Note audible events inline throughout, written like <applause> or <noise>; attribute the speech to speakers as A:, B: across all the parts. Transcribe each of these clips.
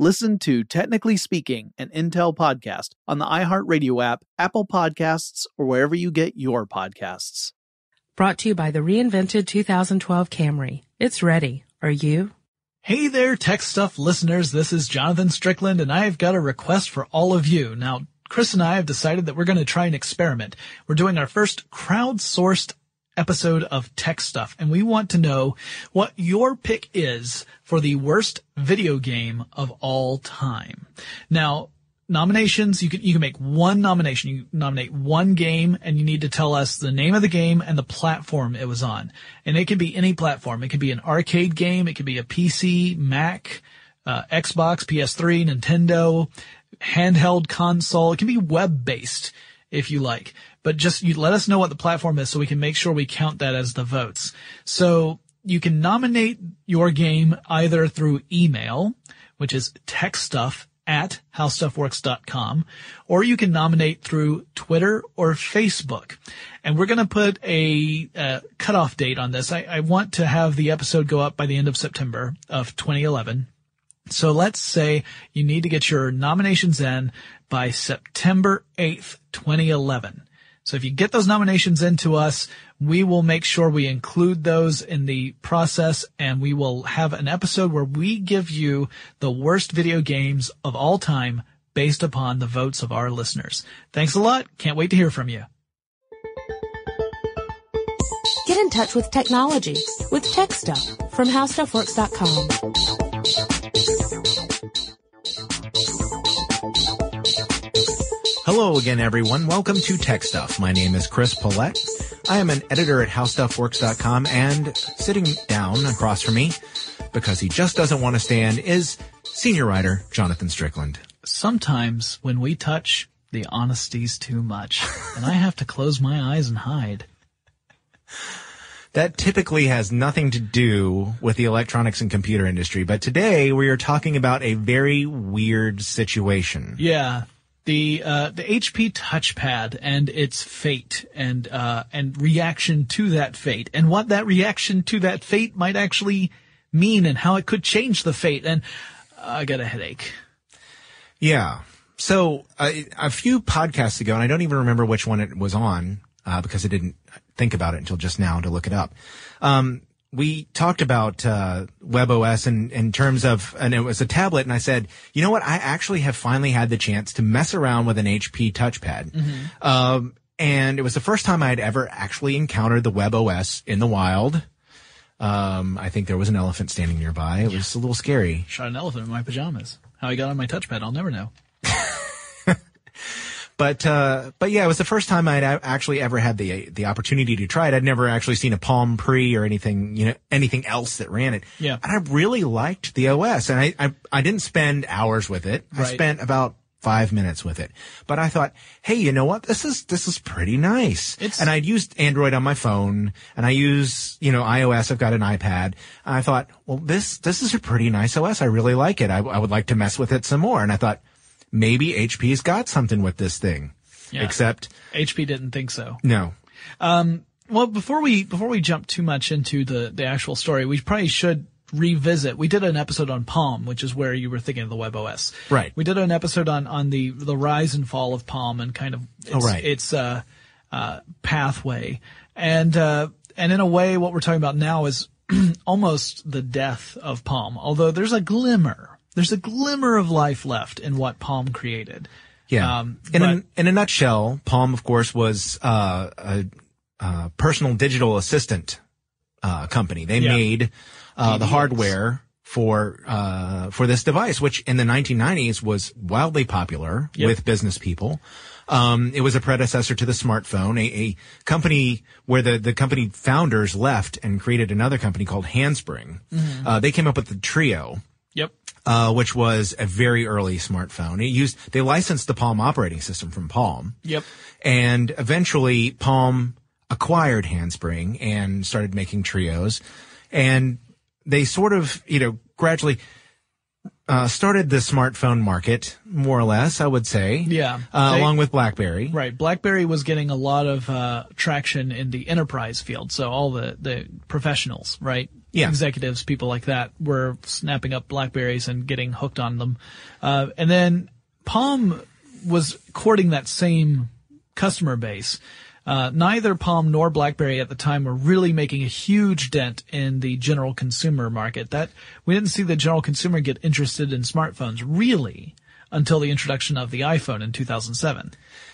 A: Listen to Technically Speaking, an Intel podcast on the iHeartRadio app, Apple Podcasts, or wherever you get your podcasts.
B: Brought to you by the reinvented 2012 Camry. It's ready. Are you?
C: Hey there, Tech Stuff listeners. This is Jonathan Strickland, and I've got a request for all of you. Now, Chris and I have decided that we're going to try an experiment. We're doing our first crowdsourced episode of Tech Stuff, and we want to know what your pick is for the worst video game of all time. Now, nominations, you can, you can make one nomination. You nominate one game and you need to tell us the name of the game and the platform it was on. And it can be any platform. It could be an arcade game. It could be a PC, Mac, uh, Xbox, PS3, Nintendo, handheld console. It can be web based if you like, but just you let us know what the platform is so we can make sure we count that as the votes. So you can nominate your game either through email, which is techstuff at howstuffworks.com, or you can nominate through Twitter or Facebook. And we're going to put a, a cutoff date on this. I, I want to have the episode go up by the end of September of 2011. So let's say you need to get your nominations in by September 8th, 2011. So if you get those nominations into us, we will make sure we include those in the process and we will have an episode where we give you the worst video games of all time based upon the votes of our listeners. Thanks a lot. Can't wait to hear from you.
B: Get in touch with technology with Tech Stuff from HowStuffWorks.com.
D: Hello again, everyone. Welcome to Tech Stuff. My name is Chris Pollette. I am an editor at HowStuffWorks.com and sitting down across from me, because he just doesn't want to stand, is senior writer Jonathan Strickland.
C: Sometimes when we touch, the honesty's too much, <laughs> and I have to close my eyes and hide.
D: That typically has nothing to do with the electronics and computer industry, but today we are talking about a very weird situation.
C: Yeah, the uh, the HP touchpad and its fate and uh, and reaction to that fate and what that reaction to that fate might actually mean and how it could change the fate and I got a headache.
D: Yeah. So uh, a few podcasts ago, and I don't even remember which one it was on uh, because I didn't think about it until just now to look it up. Um, we talked about uh, WebOS in, in terms of, and it was a tablet, and I said, you know what? I actually have finally had the chance to mess around with an HP touchpad. Um, and it was the first time I had ever actually encountered the WebOS in the wild. Um, I think there was an elephant standing nearby. It was a little scary.
C: Shot an elephant in my pajamas. How I got on my touchpad, I'll never know. <laughs>
D: But uh, but yeah, it was the first time I'd actually ever had the the opportunity to try it. I'd never actually seen a Palm Pre or anything you know anything else that ran it.
C: Yeah.
D: and I really liked the OS, and I I, I didn't spend hours with it. I spent about five minutes with it, but I thought, hey, you know what? This is this is pretty nice.
C: It's-
D: and I'd used Android on my phone, and I use you know iOS. I've got an iPad. And I thought, well, this this is a pretty nice OS. I really like it. I, I would like to mess with it some more. And I thought maybe HP's got something with this thing.
C: Yeah.
D: Except
C: HP didn't think so.
D: no.
C: Well, before we before we jump too much into the the actual story, we probably should revisit. We did an episode on Palm, which is where you were thinking of the WebOS.
D: Right.
C: We did an episode on on the the rise and fall of Palm and kind of its,
D: Oh, right.
C: its uh, uh, pathway, and uh, and in a way, what we're talking about now is <clears throat> almost the death of Palm. Although there's a glimmer, there's a glimmer of life left in what Palm created.
D: Yeah.
C: Um,
D: in,
C: but-
D: a, in a nutshell, Palm, of course, was uh, a, a personal digital assistant uh, company. They
C: Yeah.
D: made uh, the hardware for uh, for this device, which in the 1990s was wildly popular
C: Yep.
D: with business people. Um, it was a predecessor to the smartphone, a, a company where the, the company founders left and created another company called Handspring.
C: Mm-hmm.
D: Uh, they came up with the
C: Treo.
D: Uh, which was a very early smartphone. It used they licensed the Palm operating system from Palm,
C: Yep.
D: and eventually Palm acquired Handspring and started making Treos, and they sort of you know gradually uh, started the smartphone market more or less, I would say.
C: Yeah.
D: uh,
C: They-
D: along with BlackBerry.
C: Right. BlackBerry was getting a lot of uh, traction in the enterprise field. So all the, the professionals, right?
D: Yeah.
C: Executives, people like that were snapping up Blackberries and getting hooked on them. Uh, and then Palm was courting that same customer base. Uh, neither Palm nor BlackBerry at the time were really making a huge dent in the general consumer market. That we didn't see the general consumer get interested in smartphones really until the introduction of the iPhone in 2007.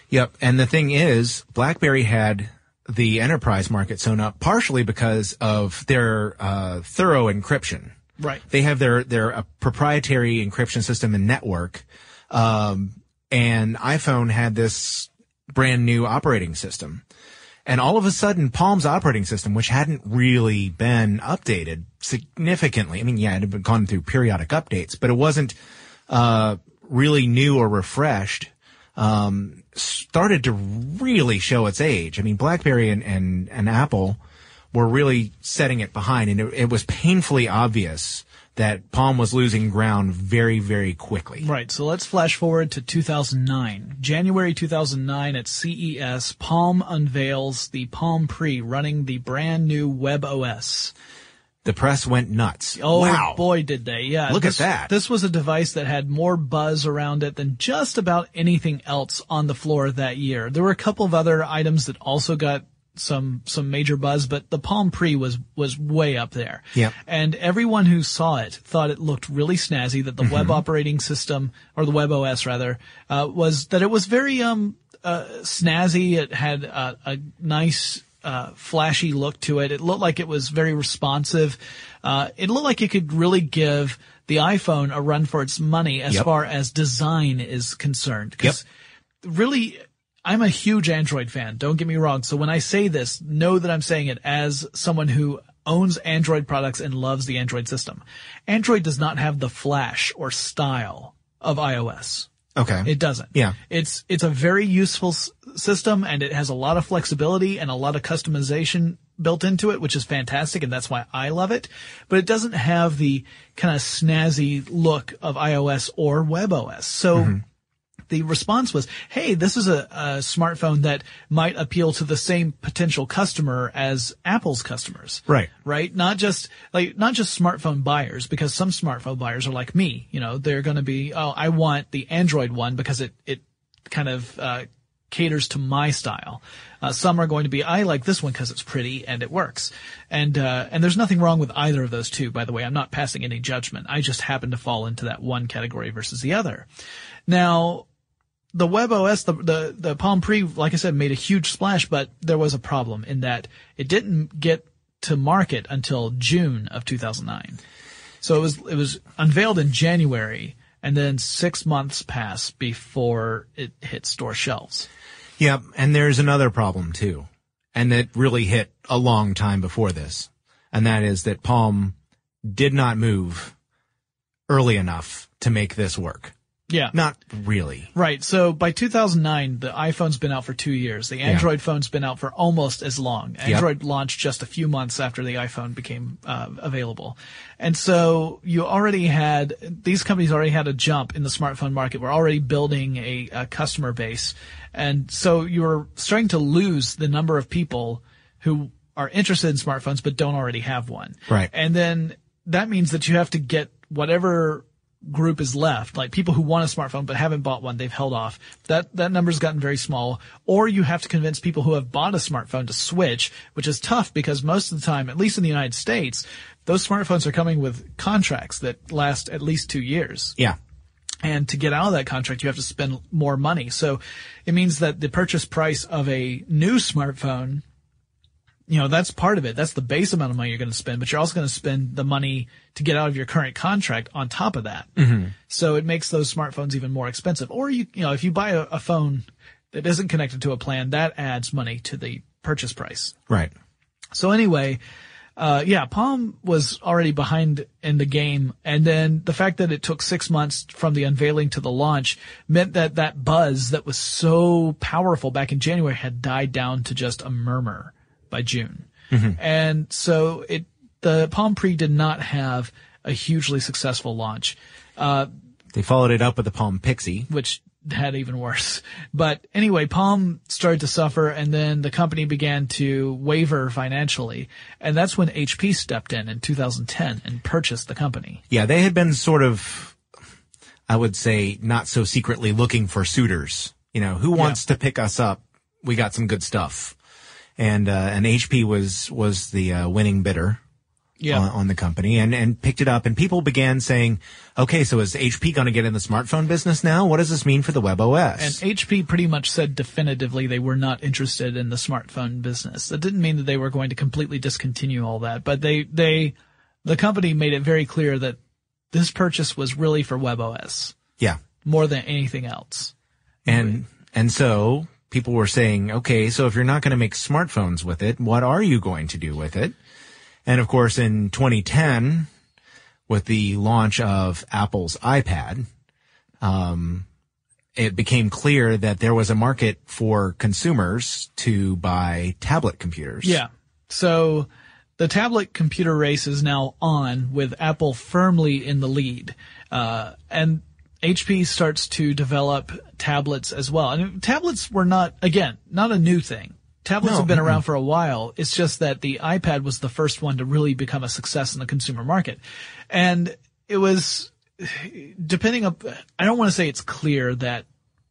D: Yep. And the thing is, BlackBerry had the enterprise market sewn up partially because of their uh, thorough encryption.
C: Right.
D: They have their their uh, proprietary encryption system and network, um, and iPhone had this brand new operating system. And all of a sudden, Palm's operating system, which hadn't really been updated significantly, I mean, yeah, it had been gone through periodic updates, but it wasn't uh, really new or refreshed, um, started to really show its age. I mean, BlackBerry and, and, and Apple were really setting it behind, and it, it was painfully obvious that Palm was losing ground very, very quickly.
C: Right. So let's flash forward to 2009. January 2009 at CES, Palm unveils the Palm Pre running the brand new Web OS.
D: The press went nuts.
C: Oh
D: wow.
C: boy, did they! Yeah,
D: Look at that.
C: This was a device that had more buzz around it than just about anything else on the floor that year. There were a couple of other items that also got some some major buzz, but the Palm Pre was was way up there.
D: Yep.
C: And everyone who saw it thought it looked really snazzy. That the
D: Mm-hmm.
C: web operating system or the web OS rather uh, was that it was very um uh, snazzy. It had a, a nice uh, flashy look to it. It looked like it was very responsive. Uh, it looked like it could really give the iPhone a run for its money as
D: Yep.
C: far as design is concerned. 'Cause really, I'm a huge Android fan. Don't get me wrong. So when I say this, know that I'm saying it as someone who owns Android products and loves the Android system. Android does not have the flash or style of iOS.
D: Okay.
C: It doesn't.
D: Yeah.
C: It's it's a very useful s- system and it has a lot of flexibility and a lot of customization built into it, which is fantastic and that's why I love it. But it doesn't have the kind of snazzy look of iOS or WebOS. So mm-hmm. The response was, "Hey, this is a, a smartphone that might appeal to the same potential customer as Apple's customers."
D: Right.
C: Right? Not just like not just smartphone buyers because some smartphone buyers are like me, you know, they're going to be, "Oh, I want the Android one because it it kind of uh caters to my style. Uh, some are going to be, I like this one because it's pretty and it works. And, uh, and there's nothing wrong with either of those two, by the way. I'm not passing any judgment. I just happen to fall into that one category versus the other. Now, the WebOS, the, the, the Palm Pre, like I said, made a huge splash, but there was a problem in that it didn't get to market until June of 2009. So it was, it was unveiled in January and then six months pass before it hit store shelves.
D: Yep. And there's another problem too. And that really hit a long time before this. And that is that Palm did not move early enough to make this work.
C: Yeah.
D: Not really.
C: Right. So by 2009, the iPhone's been out for two years. The Android yeah. phone's been out for almost as long. Android yep. launched just a few months after the iPhone became uh, available. And so you already had, these companies already had a jump in the smartphone market. We're already building a, a customer base. And so you're starting to lose the number of people who are interested in smartphones but don't already have one.
D: Right.
C: And then that means that you have to get whatever group is left, like people who want a smartphone but haven't bought one, they've held off. That that number's gotten very small. Or you have to convince people who have bought a smartphone to switch, which is tough because most of the time, at least in the United States, those smartphones are coming with contracts that last at least two years.
D: Yeah.
C: And to get out of that contract, you have to spend more money. So it means that the purchase price of a new smartphone you know, that's part of it. That's the base amount of money you're going to spend, but you're also going to spend the money to get out of your current contract on top of that.
D: Mm-hmm.
C: So it makes those smartphones even more expensive. Or you, you know, if you buy a, a phone that isn't connected to a plan, that adds money to the purchase price.
D: Right.
C: So anyway, uh, yeah, Palm was already behind in the game. And then the fact that it took six months from the unveiling to the launch meant that that buzz that was so powerful back in January had died down to just a murmur by June.
D: Mm-hmm.
C: And so it, the Palm Pre did not have a hugely successful launch. Uh,
D: they followed it up with the Palm Pixi,
C: which had even worse. But anyway, Palm started to suffer and then the company began to waver financially. And that's when HP stepped in in 2010 and purchased the company.
D: Yeah, they had been sort of, I would say, not so secretly looking for suitors. You know, who wants yeah. to pick us up? We got some good stuff and uh, and HP was was the uh, winning bidder.
C: Yeah.
D: On, on, the company and, and picked it up and people began saying, okay, so is HP going to get in the smartphone business now? What does this mean for the web OS?
C: And HP pretty much said definitively they were not interested in the smartphone business. That didn't mean that they were going to completely discontinue all that, but they, they, the company made it very clear that this purchase was really for web OS.
D: Yeah.
C: More than anything else.
D: And, and so people were saying, okay, so if you're not going to make smartphones with it, what are you going to do with it? And of course, in 2010, with the launch of Apple's iPad, um, it became clear that there was a market for consumers to buy tablet computers.
C: Yeah. So the tablet computer race is now on with Apple firmly in the lead. Uh, and HP starts to develop tablets as well. And tablets were not, again, not a new thing. Tablets no, have been mm-hmm. around for a while. It's just that the iPad was the first one to really become a success in the consumer market. And it was, depending on, I don't want to say it's clear that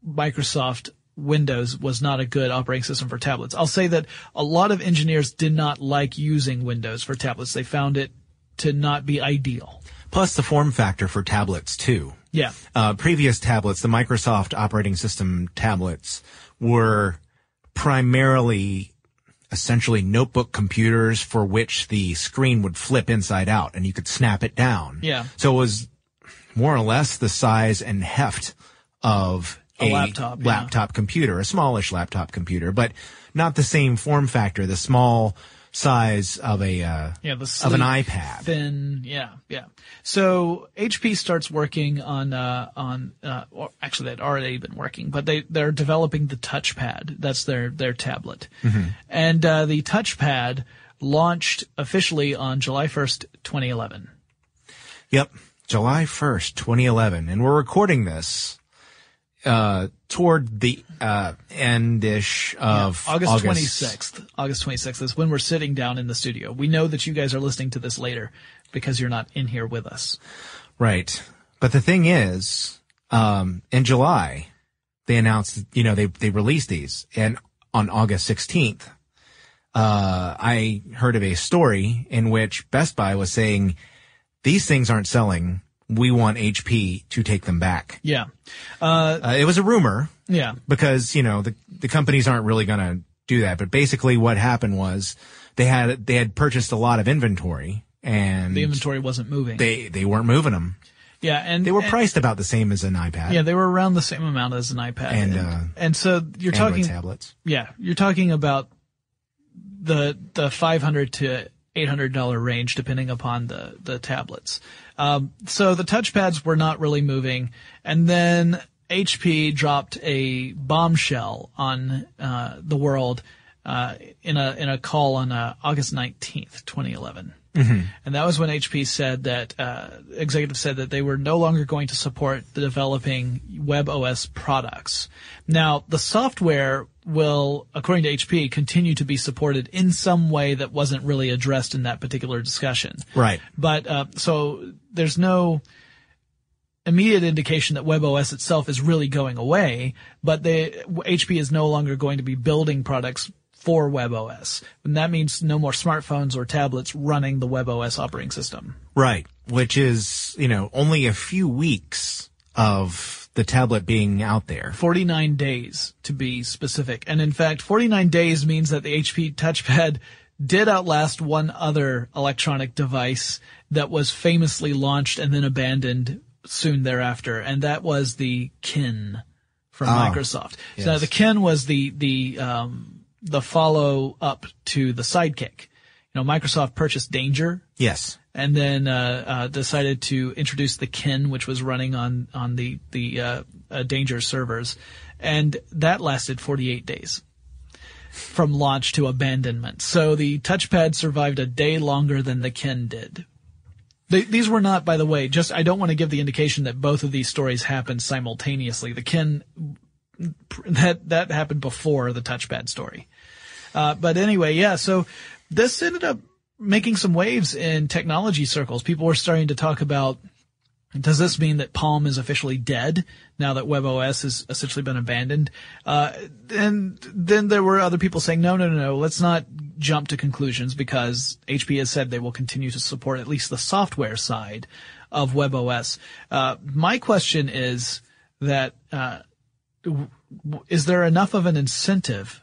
C: Microsoft Windows was not a good operating system for tablets. I'll say that a lot of engineers did not like using Windows for tablets. They found it to not be ideal.
D: Plus the form factor for tablets too.
C: Yeah.
D: Uh, previous tablets, the Microsoft operating system tablets were primarily essentially notebook computers for which the screen would flip inside out and you could snap it down.
C: Yeah.
D: So it was more or less the size and heft of
C: a, a laptop,
D: laptop
C: yeah.
D: computer, a smallish laptop computer, but not the same form factor, the small size of a uh,
C: yeah, the
D: sleek, of an iPad.
C: Thin, yeah, yeah. So HP starts working on uh, on uh, actually they'd already been working, but they they're developing the touchpad. That's their their tablet,
D: mm-hmm.
C: and uh, the touchpad launched officially on July first, twenty eleven.
D: Yep, July first, twenty eleven, and we're recording this uh, toward the uh, endish of
C: August 26th. August 26th is when we're sitting down in the studio. We know that you guys are listening to this later because you're not in here with us.
D: Right. But the thing is, um, in July, they announced, you know, they, they released these and on August 16th, uh, I heard of a story in which Best Buy was saying these things aren't selling. We want HP to take them back.
C: Yeah.
D: Uh, it was a rumor
C: Yeah.
D: because, you know, the, the companies aren't really going to do that. But basically what happened was they had, they had purchased a lot of inventory and
C: The inventory wasn't moving.
D: they, they weren't moving them.
C: yeah. And
D: They were
C: and-
D: priced about the same as an iPad.
C: Yeah, they were around the same amount as an iPad.
D: And, uh,
C: and so you're
D: Android
C: talking,
D: tablets.
C: yeah, you're talking about the, the 500 to $800 range depending upon the, the tablets. Um, so the touchpads were not really moving. And then HP dropped a bombshell on, uh, the world, uh, in a, in a call on, uh, August 19th, 2011. And that was when HP said that, uh, executives said that they were no longer going to support the developing WebOS products. Now, the software will, according to HP, continue to be supported in some way that wasn't really addressed in that particular discussion.
D: Right.
C: But, uh, so there's no immediate indication that WebOS itself is really going away, but they, HP is no longer going to be building products for WebOS. And that means no more smartphones or tablets running the WebOS operating system.
D: Right. Which is, you know, only a few weeks of the tablet being out there.
C: 49 days to be specific. And in fact, 49 days means that the HP touchpad did outlast one other electronic device that was famously launched and then abandoned soon thereafter. And that was the Kin from
D: Ah,
C: Microsoft. So
D: yes.
C: the Kin was the, the, um, the follow up to the Sidekick. You know, Microsoft purchased Danger
D: Yes.
C: and then uh, uh, decided to introduce the Kin, which was running on on the the uh, uh, Danger servers, and that lasted 48 days from launch to abandonment. So the touchpad survived a day longer than the Kin did. They, these were not, by the way, just I don't want to give the indication that both of these stories happened simultaneously. The Kin that that happened before the touchpad story. Uh, but anyway, yeah. So this ended up making some waves in technology circles. People were starting to talk about. Does this mean that Palm is officially dead now that WebOS has essentially been abandoned? Uh, and then there were other people saying, no, no, no, no, let's not jump to conclusions because HP has said they will continue to support at least the software side of WebOS. Uh, my question is that, uh, is there enough of an incentive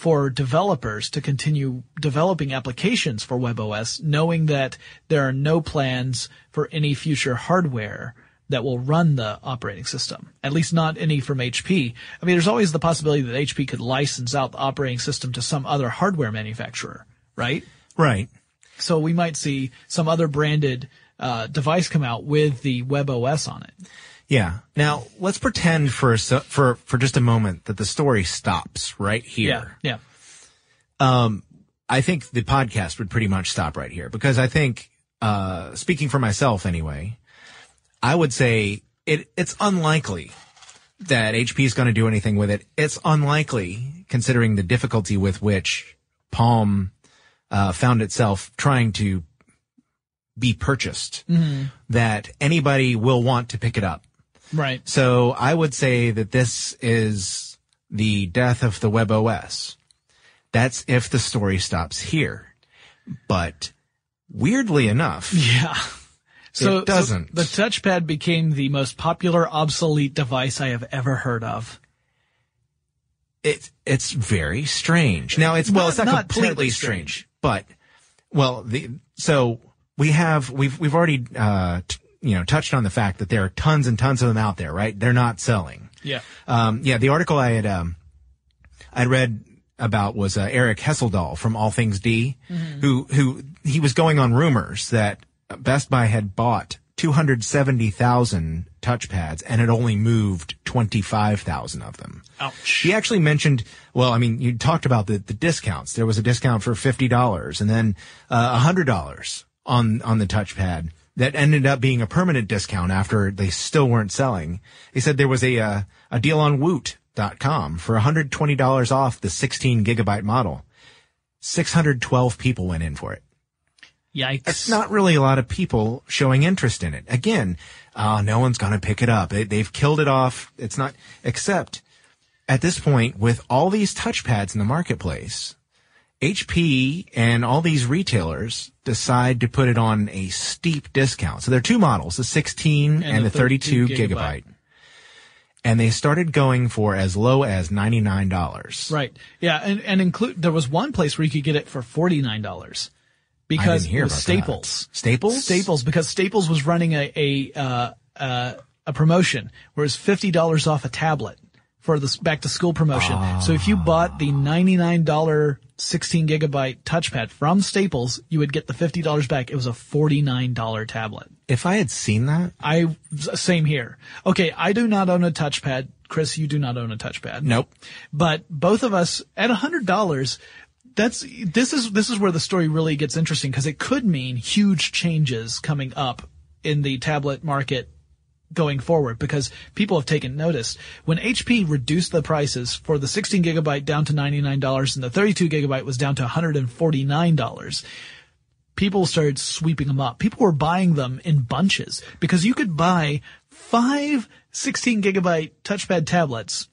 C: for developers to continue developing applications for WebOS, knowing that there are no plans for any future hardware that will run the operating system. At least not any from HP. I mean, there's always the possibility that HP could license out the operating system to some other hardware manufacturer, right?
D: Right.
C: So we might see some other branded uh, device come out with the WebOS on it.
D: Yeah. Now let's pretend for a, for for just a moment that the story stops right here.
C: Yeah, yeah.
D: I think the podcast would pretty much stop right here because I think, uh, speaking for myself anyway, I would say it, it's unlikely that HP is going to do anything with it. It's unlikely considering the difficulty with which Palm, uh, found itself trying to be purchased that anybody will want to pick it up.
C: Right.
D: So I would say that this is the death of the WebOS. That's if the story stops here. But weirdly enough,
C: Yeah. So
D: It doesn't.
C: so the touchpad became the most popular obsolete device I have ever heard of.
D: it, it's very strange. Now it's, well,
C: Not-
D: it's not,
C: not
D: completely strange,
C: strange.
D: but, well, the, so we have, we've, we've already, uh, t- you know, touched on the fact that there are tons and tons of them out there, right? They're not selling.
C: Yeah.
D: Um, yeah, the article I had, um, I read about was uh, Arik Hesseldahl from All Things D, who, who, he was going on rumors that Best Buy had bought 270,000 touchpads and had only moved 25,000 of them.
C: Ouch.
D: He actually mentioned, well, I mean, you talked about the, the discounts. There was a discount for $50 and then, uh, $100 on, on the touchpad that ended up being a permanent discount after they still weren't selling. They said there was a, uh, a deal on Woot.com for $120 off the 16 gigabyte model. 612 people went in for it.
C: Yikes.
D: It's not really a lot of people showing interest in it. Again, uh, no one's going to pick it up. They, they've killed it off. It's not, except at this point, with all these touchpads in the marketplace, HP and all these retailers decide to put it on a steep discount. So there are two models, the 16 and, the 32, gigabyte. And they started going for as low as $99.
C: Right. Yeah. And, and include, there was one place where you could get it for $49 because it was Staples.
D: that. Staples?
C: Staples, because Staples was running a, a, uh, uh, a promotion where it's $50 off a tablet for the back to school promotion. So if you bought the $99 16 gigabyte touchpad from Staples, you would get the $50 back. It was a $49 tablet.
D: If I had seen that,
C: I, same here. Okay. I do not own a touchpad. Chris, you do not own a touchpad.
D: nope.
C: But both of us at a hundred dollars, that's, this is, this is where the story really gets interesting because it could mean huge changes coming up in the tablet market going forward because people have taken notice. When HP reduced the prices for the 16 gigabyte down to $99 and the 32 gigabyte was down to $149, people started sweeping them up. People were buying them in bunches because you could buy five 16 gigabyte touchpad tablets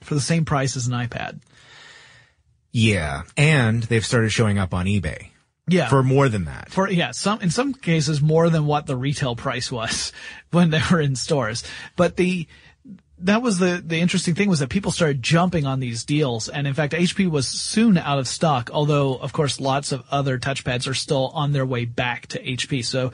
C: for the same price as an iPad.
D: Yeah. And they've started showing up on eBay
C: Yeah.
D: for more than that.
C: for yeah, some in some cases more than what the retail <laughs> price was when they were in stores. But the that was the the interesting thing was that people started jumping on these deals, and in fact, HP was soon out of stock. Although, of course, lots of other touchpads are still on their way back to HP. So.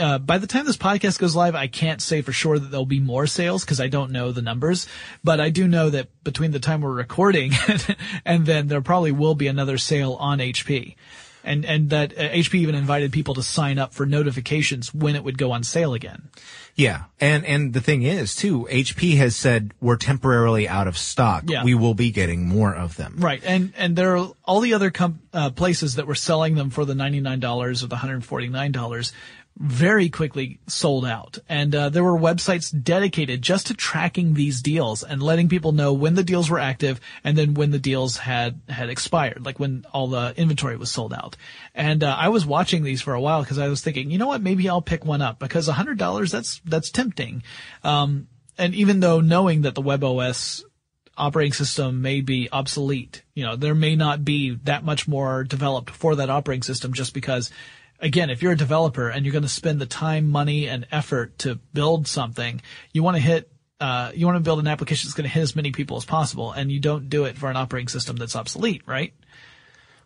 C: Uh, by the time this podcast goes live, I can't say for sure that there'll be more sales because I don't know the numbers, but I do know that between the time we're recording <laughs> and then there probably will be another sale on HP and and that uh, HP even invited people to sign up for notifications when it would go on sale again.
D: Yeah. And, and the thing is too, HP has said we're temporarily out of stock.
C: Yeah.
D: We will be getting more of them.
C: Right, and and there are all the other com- uh, places that were selling them for the ninety nine dollars or the hundred forty nine dollars. Very quickly sold out, and uh, there were websites dedicated just to tracking these deals and letting people know when the deals were active and then when the deals had had expired, like when all the inventory was sold out. And uh, I was watching these for a while because I was thinking, you know what, maybe I'll pick one up because hundred dollars that's that's tempting. Um, and even though knowing that the WebOS operating system may be obsolete. You know, there may not be that much more developed for that operating system just because, again, if you're a developer and you're going to spend the time, money, and effort to build something, you want to hit, uh, you want to build an application that's going to hit as many people as possible, and you don't do it for an operating system that's obsolete, right?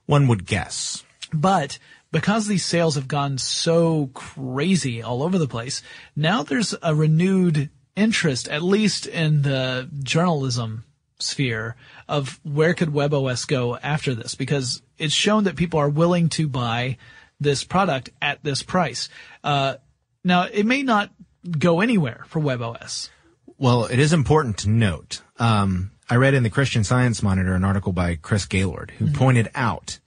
D: One would guess.
C: But because these sales have gone so crazy all over the place, now there's a renewed interest, at least in the journalism sphere, of where could WebOS go after this? Because it's shown that people are willing to buy this product at this price. Uh, now, it may not go anywhere for WebOS.
D: Well, it is important to note. Um, I read in the Christian Science Monitor an article by Chris Gaylord who pointed out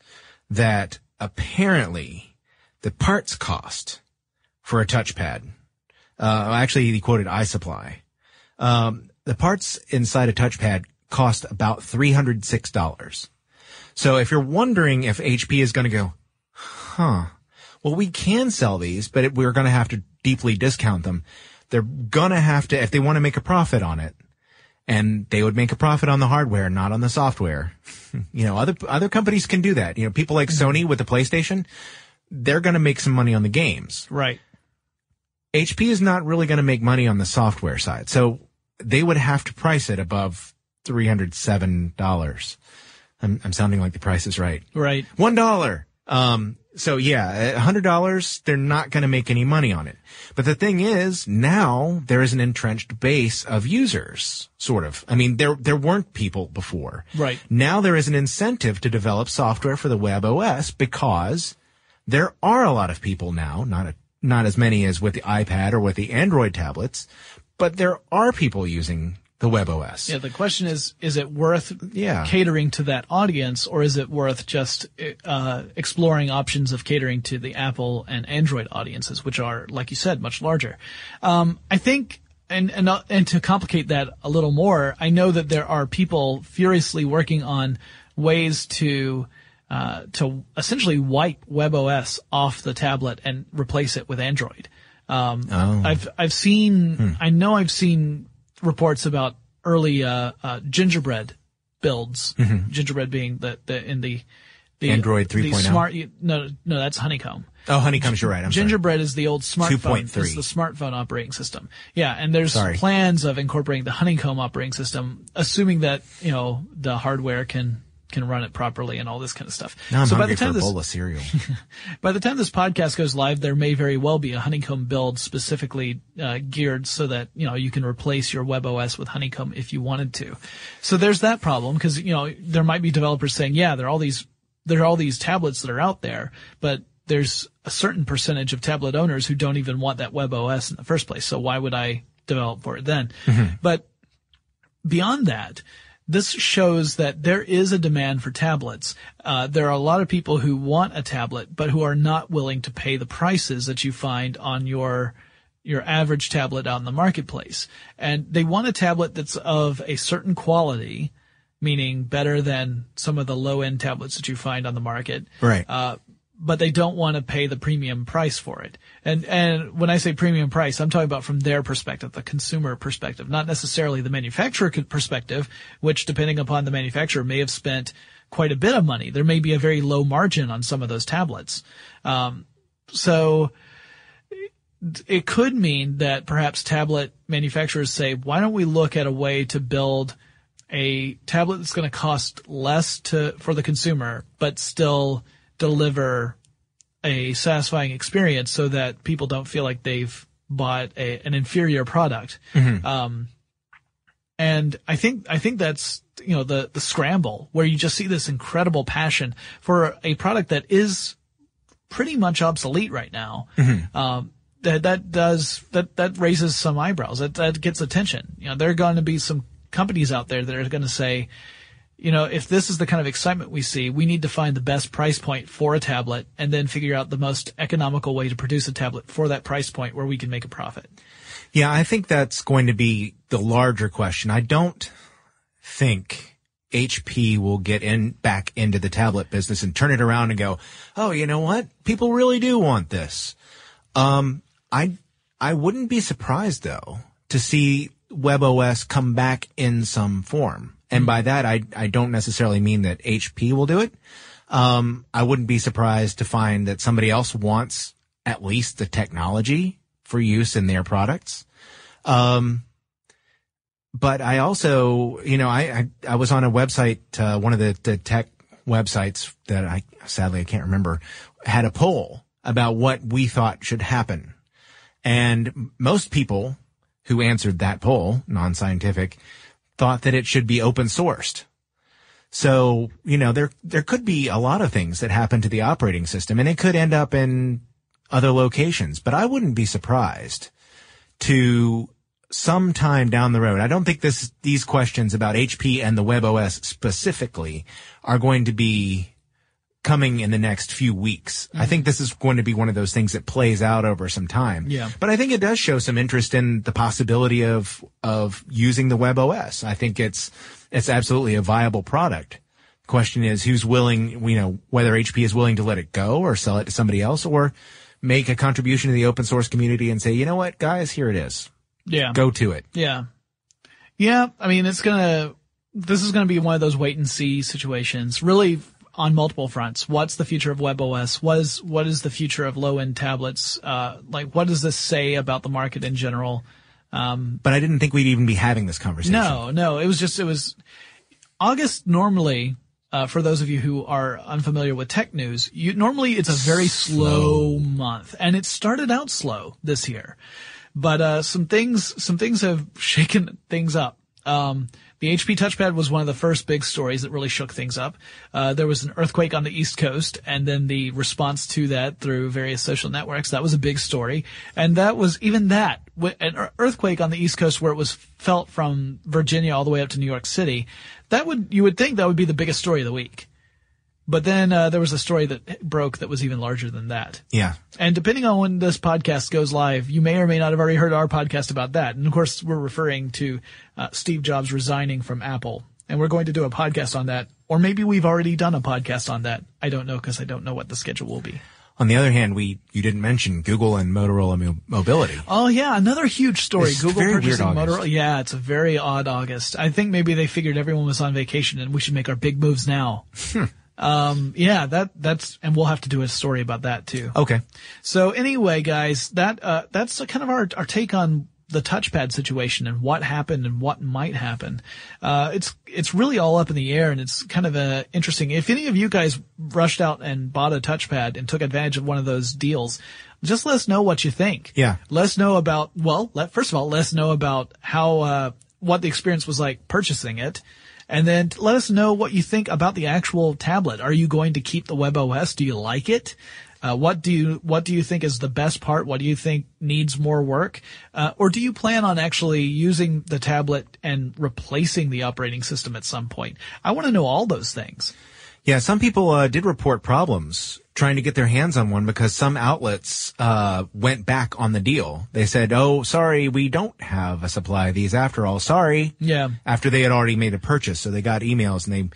D: that apparently the parts cost for a touchpad, uh, actually he quoted iSuppli, um, the parts inside a touchpad cost about $306. So if you're wondering if HP is going to go, huh, well, we can sell these, but it, we're going to have to deeply discount them. They're going to have to, if they want to make a profit on it, and they would make a profit on the hardware, not on the software. <laughs> you know, other, other companies can do that. You know, people like Sony with the PlayStation, they're going to make some money on the games.
C: Right.
D: HP is not really going to make money on the software side. So they would have to price it above $307. I'm, I'm sounding like the price is right.
C: Right.
D: One dollar. Um, so yeah, a hundred dollars, they're not going to make any money on it. But the thing is, now there is an entrenched base of users, sort of. I mean, there, there weren't people before.
C: Right.
D: Now there is an incentive to develop software for the web OS because there are a lot of people now, not a, not as many as with the iPad or with the Android tablets, but there are people using the WebOS.
C: Yeah, the question is, is it worth
D: Yeah.
C: catering to that audience or is it worth just, uh, exploring options of catering to the Apple and Android audiences, which are, like you said, much larger? Um, I think, and, and, uh, and to complicate that a little more, I know that there are people furiously working on ways to, uh, to essentially wipe WebOS off the tablet and replace it with Android. Um,
D: Oh.
C: I've I've seen I know I've seen reports about early uh, uh, gingerbread builds. Gingerbread being the, the in the the
D: Android
C: the
D: 3.0?
C: smart no no that's honeycomb.
D: Oh, honeycombs, you're right. I'm sorry.
C: Gingerbread is the old smartphone.
D: 2.3.
C: It's the smartphone operating system. Yeah, and there's
D: Sorry.
C: plans of incorporating the honeycomb operating system, assuming that you know the hardware can can run it properly and all this kind of stuff.
D: Now I'm
C: so by the time this
D: bowl of cereal. <laughs>
C: by the time this podcast goes live, there may very well be a Honeycomb build specifically uh, geared so that you know you can replace your WebOS with Honeycomb if you wanted to. So there's that problem because you know there might be developers saying, yeah, there are all these there are all these tablets that are out there, but there's a certain percentage of tablet owners who don't even want that WebOS in the first place. So why would I develop for it then? But beyond that, this shows that there is a demand for tablets. Uh, there are a lot of people who want a tablet, but who are not willing to pay the prices that you find on your your average tablet out in the marketplace. And they want a tablet that's of a certain quality, meaning better than some of the low end tablets that you find on the market
D: right.
C: Uh, but they don't want to pay the premium price for it. And and when I say premium price, I'm talking about from their perspective, the consumer perspective, not necessarily the manufacturer perspective, which depending upon the manufacturer may have spent quite a bit of money. There may be a very low margin on some of those tablets. Um, so it could mean that perhaps tablet manufacturers say, why don't we look at a way to build a tablet that's going to cost less to for the consumer, but still deliver a satisfying experience so that people don't feel like they've bought a, an inferior product. Um, and I think, I think that's, you know, the, the scramble where you just see this incredible passion for a product that is pretty much obsolete right now. Um, that, that does, that, that raises some eyebrows. That, that gets attention. You know, there are going to be some companies out there that are going to say, you know, if this is the kind of excitement we see, we need to find the best price point for a tablet and then figure out the most economical way to produce a tablet for that price point where we can make a profit.
D: Yeah, I think that's going to be the larger question. I don't think HP will get in back into the tablet business and turn it around and go, "Oh, you know what? People really do want this." Um, I I wouldn't be surprised though to see WebOS come back in some form. And by that, I I don't necessarily mean that HP will do it. Um, I wouldn't be surprised to find that somebody else wants at least the technology for use in their products. Um, but I also, you know, I, I, I was on a website, uh, one of the, the tech websites that I, sadly, I can't remember, had a poll about what we thought should happen. And most people who answered that poll, non-scientific, thought that it should be open sourced. So, you know, there, there could be a lot of things that happen to the operating system and it could end up in other locations, but I wouldn't be surprised to sometime down the road. I don't think this, these questions about HP and the WebOS specifically are going to be coming in the next few weeks. I think this is going to be one of those things that plays out over some time.
C: Yeah.
D: But I think it does show some interest in the possibility of, of using the WebOS. I think it's, it's absolutely a viable product. Question is who's willing, you know, whether HP is willing to let it go or sell it to somebody else or make a contribution to the open source community and say, you know what, guys, here it is.
C: Yeah.
D: Go to it.
C: Yeah. Yeah. I mean, it's gonna, this is gonna be one of those wait and see situations, really on multiple fronts. What's the future of WebOS? What is, what is the future of low end tablets? Uh, like what does this say about the market in general?
D: But I didn't think we'd even be having this conversation.
C: No, no, it was just, it was August normally, uh, for those of you who are unfamiliar with tech news, you, normally it's a very slow, month and it started out slow this year, but, uh, some things, some things have <laughs> shaken things up. Um, The HP touchpad was one of the first big stories that really shook things up. Uh, there was an earthquake on the East Coast, and then the response to that through various social networks. That was a big story, and that was even that an earthquake on the East Coast where it was felt from Virginia all the way up to New York City. That would you would think that would be the biggest story of the week. But then uh, there was a story that broke that was even larger than that.
D: Yeah.
C: And depending on when this podcast goes live, you may or may not have already heard our podcast about that. And of course, we're referring to uh, Steve Jobs resigning from Apple. And we're going to do a podcast on that. Or maybe we've already done a podcast on that. I don't know because I don't know what the schedule will be.
D: On the other hand, we you didn't mention Google and Motorola mo- Mobility.
C: Oh yeah, another huge story.
D: It's
C: Google purchasing Motorola. Yeah, it's a very odd August. I think maybe they figured everyone was on vacation and we should make our big moves now. Um, yeah, that that's and we'll have to do a story about that too.
D: Okay.
C: So anyway, guys, that uh, that's kind of our our take on the touchpad situation and what happened and what might happen. Uh, it's it's really all up in the air and it's kind of uh, interesting. If any of you guys rushed out and bought a touchpad and took advantage of one of those deals, just let us know what you think.
D: Yeah.
C: Let us know about well, let first of all let us know about how uh, what the experience was like purchasing it. And then let us know what you think about the actual tablet. Are you going to keep the WebOS? Do you like it? Uh, what do you what do you think is the best part? What do you think needs more work? Uh, or do you plan on actually using the tablet and replacing the operating system at some point? I want to know all those things.
D: Yeah, some people uh, did report problems trying to get their hands on one because some outlets uh, went back on the deal. They said, "Oh, sorry, we don't have a supply of these after all. Sorry."
C: Yeah.
D: After they had already made a purchase, so they got emails and they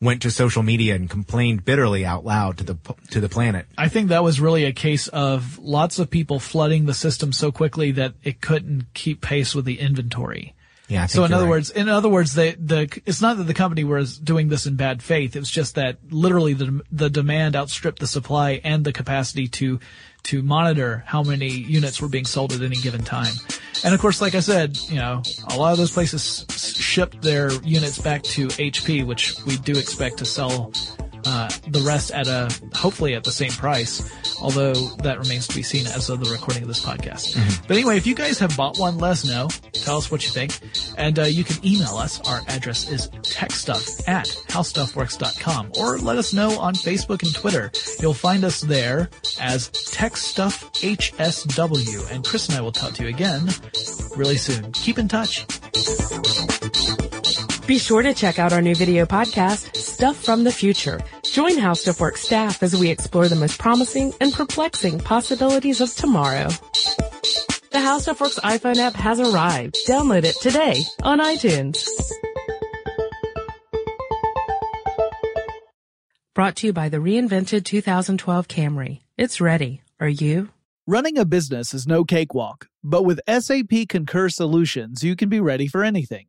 D: went to social media and complained bitterly out loud to the to the planet.
C: I think that was really a case of lots of people flooding the system so quickly that it couldn't keep pace with the inventory.
D: Yeah. I
C: So in other
D: right.
C: words, in other words, they, the it's not that the company was doing this in bad faith. It was just that literally the the demand outstripped the supply and the capacity to to monitor how many units were being sold at any given time. And of course, like I said, you know, a lot of those places shipped their units back to HP, which we do expect to sell uh, the rest at a hopefully at the same price. Although that remains to be seen as of the recording of this podcast. But anyway, if you guys have bought one, let us know. Tell us what you think, and uh, you can email us. Our address is techstuff at howstuffworks.com, or let us know on Facebook and Twitter. You'll find us there as TechStuffHSW, and Chris and I will talk to you again really soon. Keep in touch.
B: Be sure to check out our new video podcast, Stuff from the Future. Join How Stuff Works staff as we explore the most promising and perplexing possibilities of tomorrow. The How Stuff Works iPhone app has arrived. Download it today on iTunes. Brought to you by the reinvented 2012 Camry. It's ready. Are you?
A: Running a business is no cakewalk, but with SAP Concur Solutions, you can be ready for anything.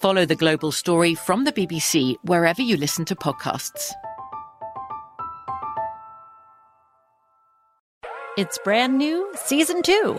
E: Follow the global story from the BBC wherever you listen to podcasts.
F: It's brand new, season two.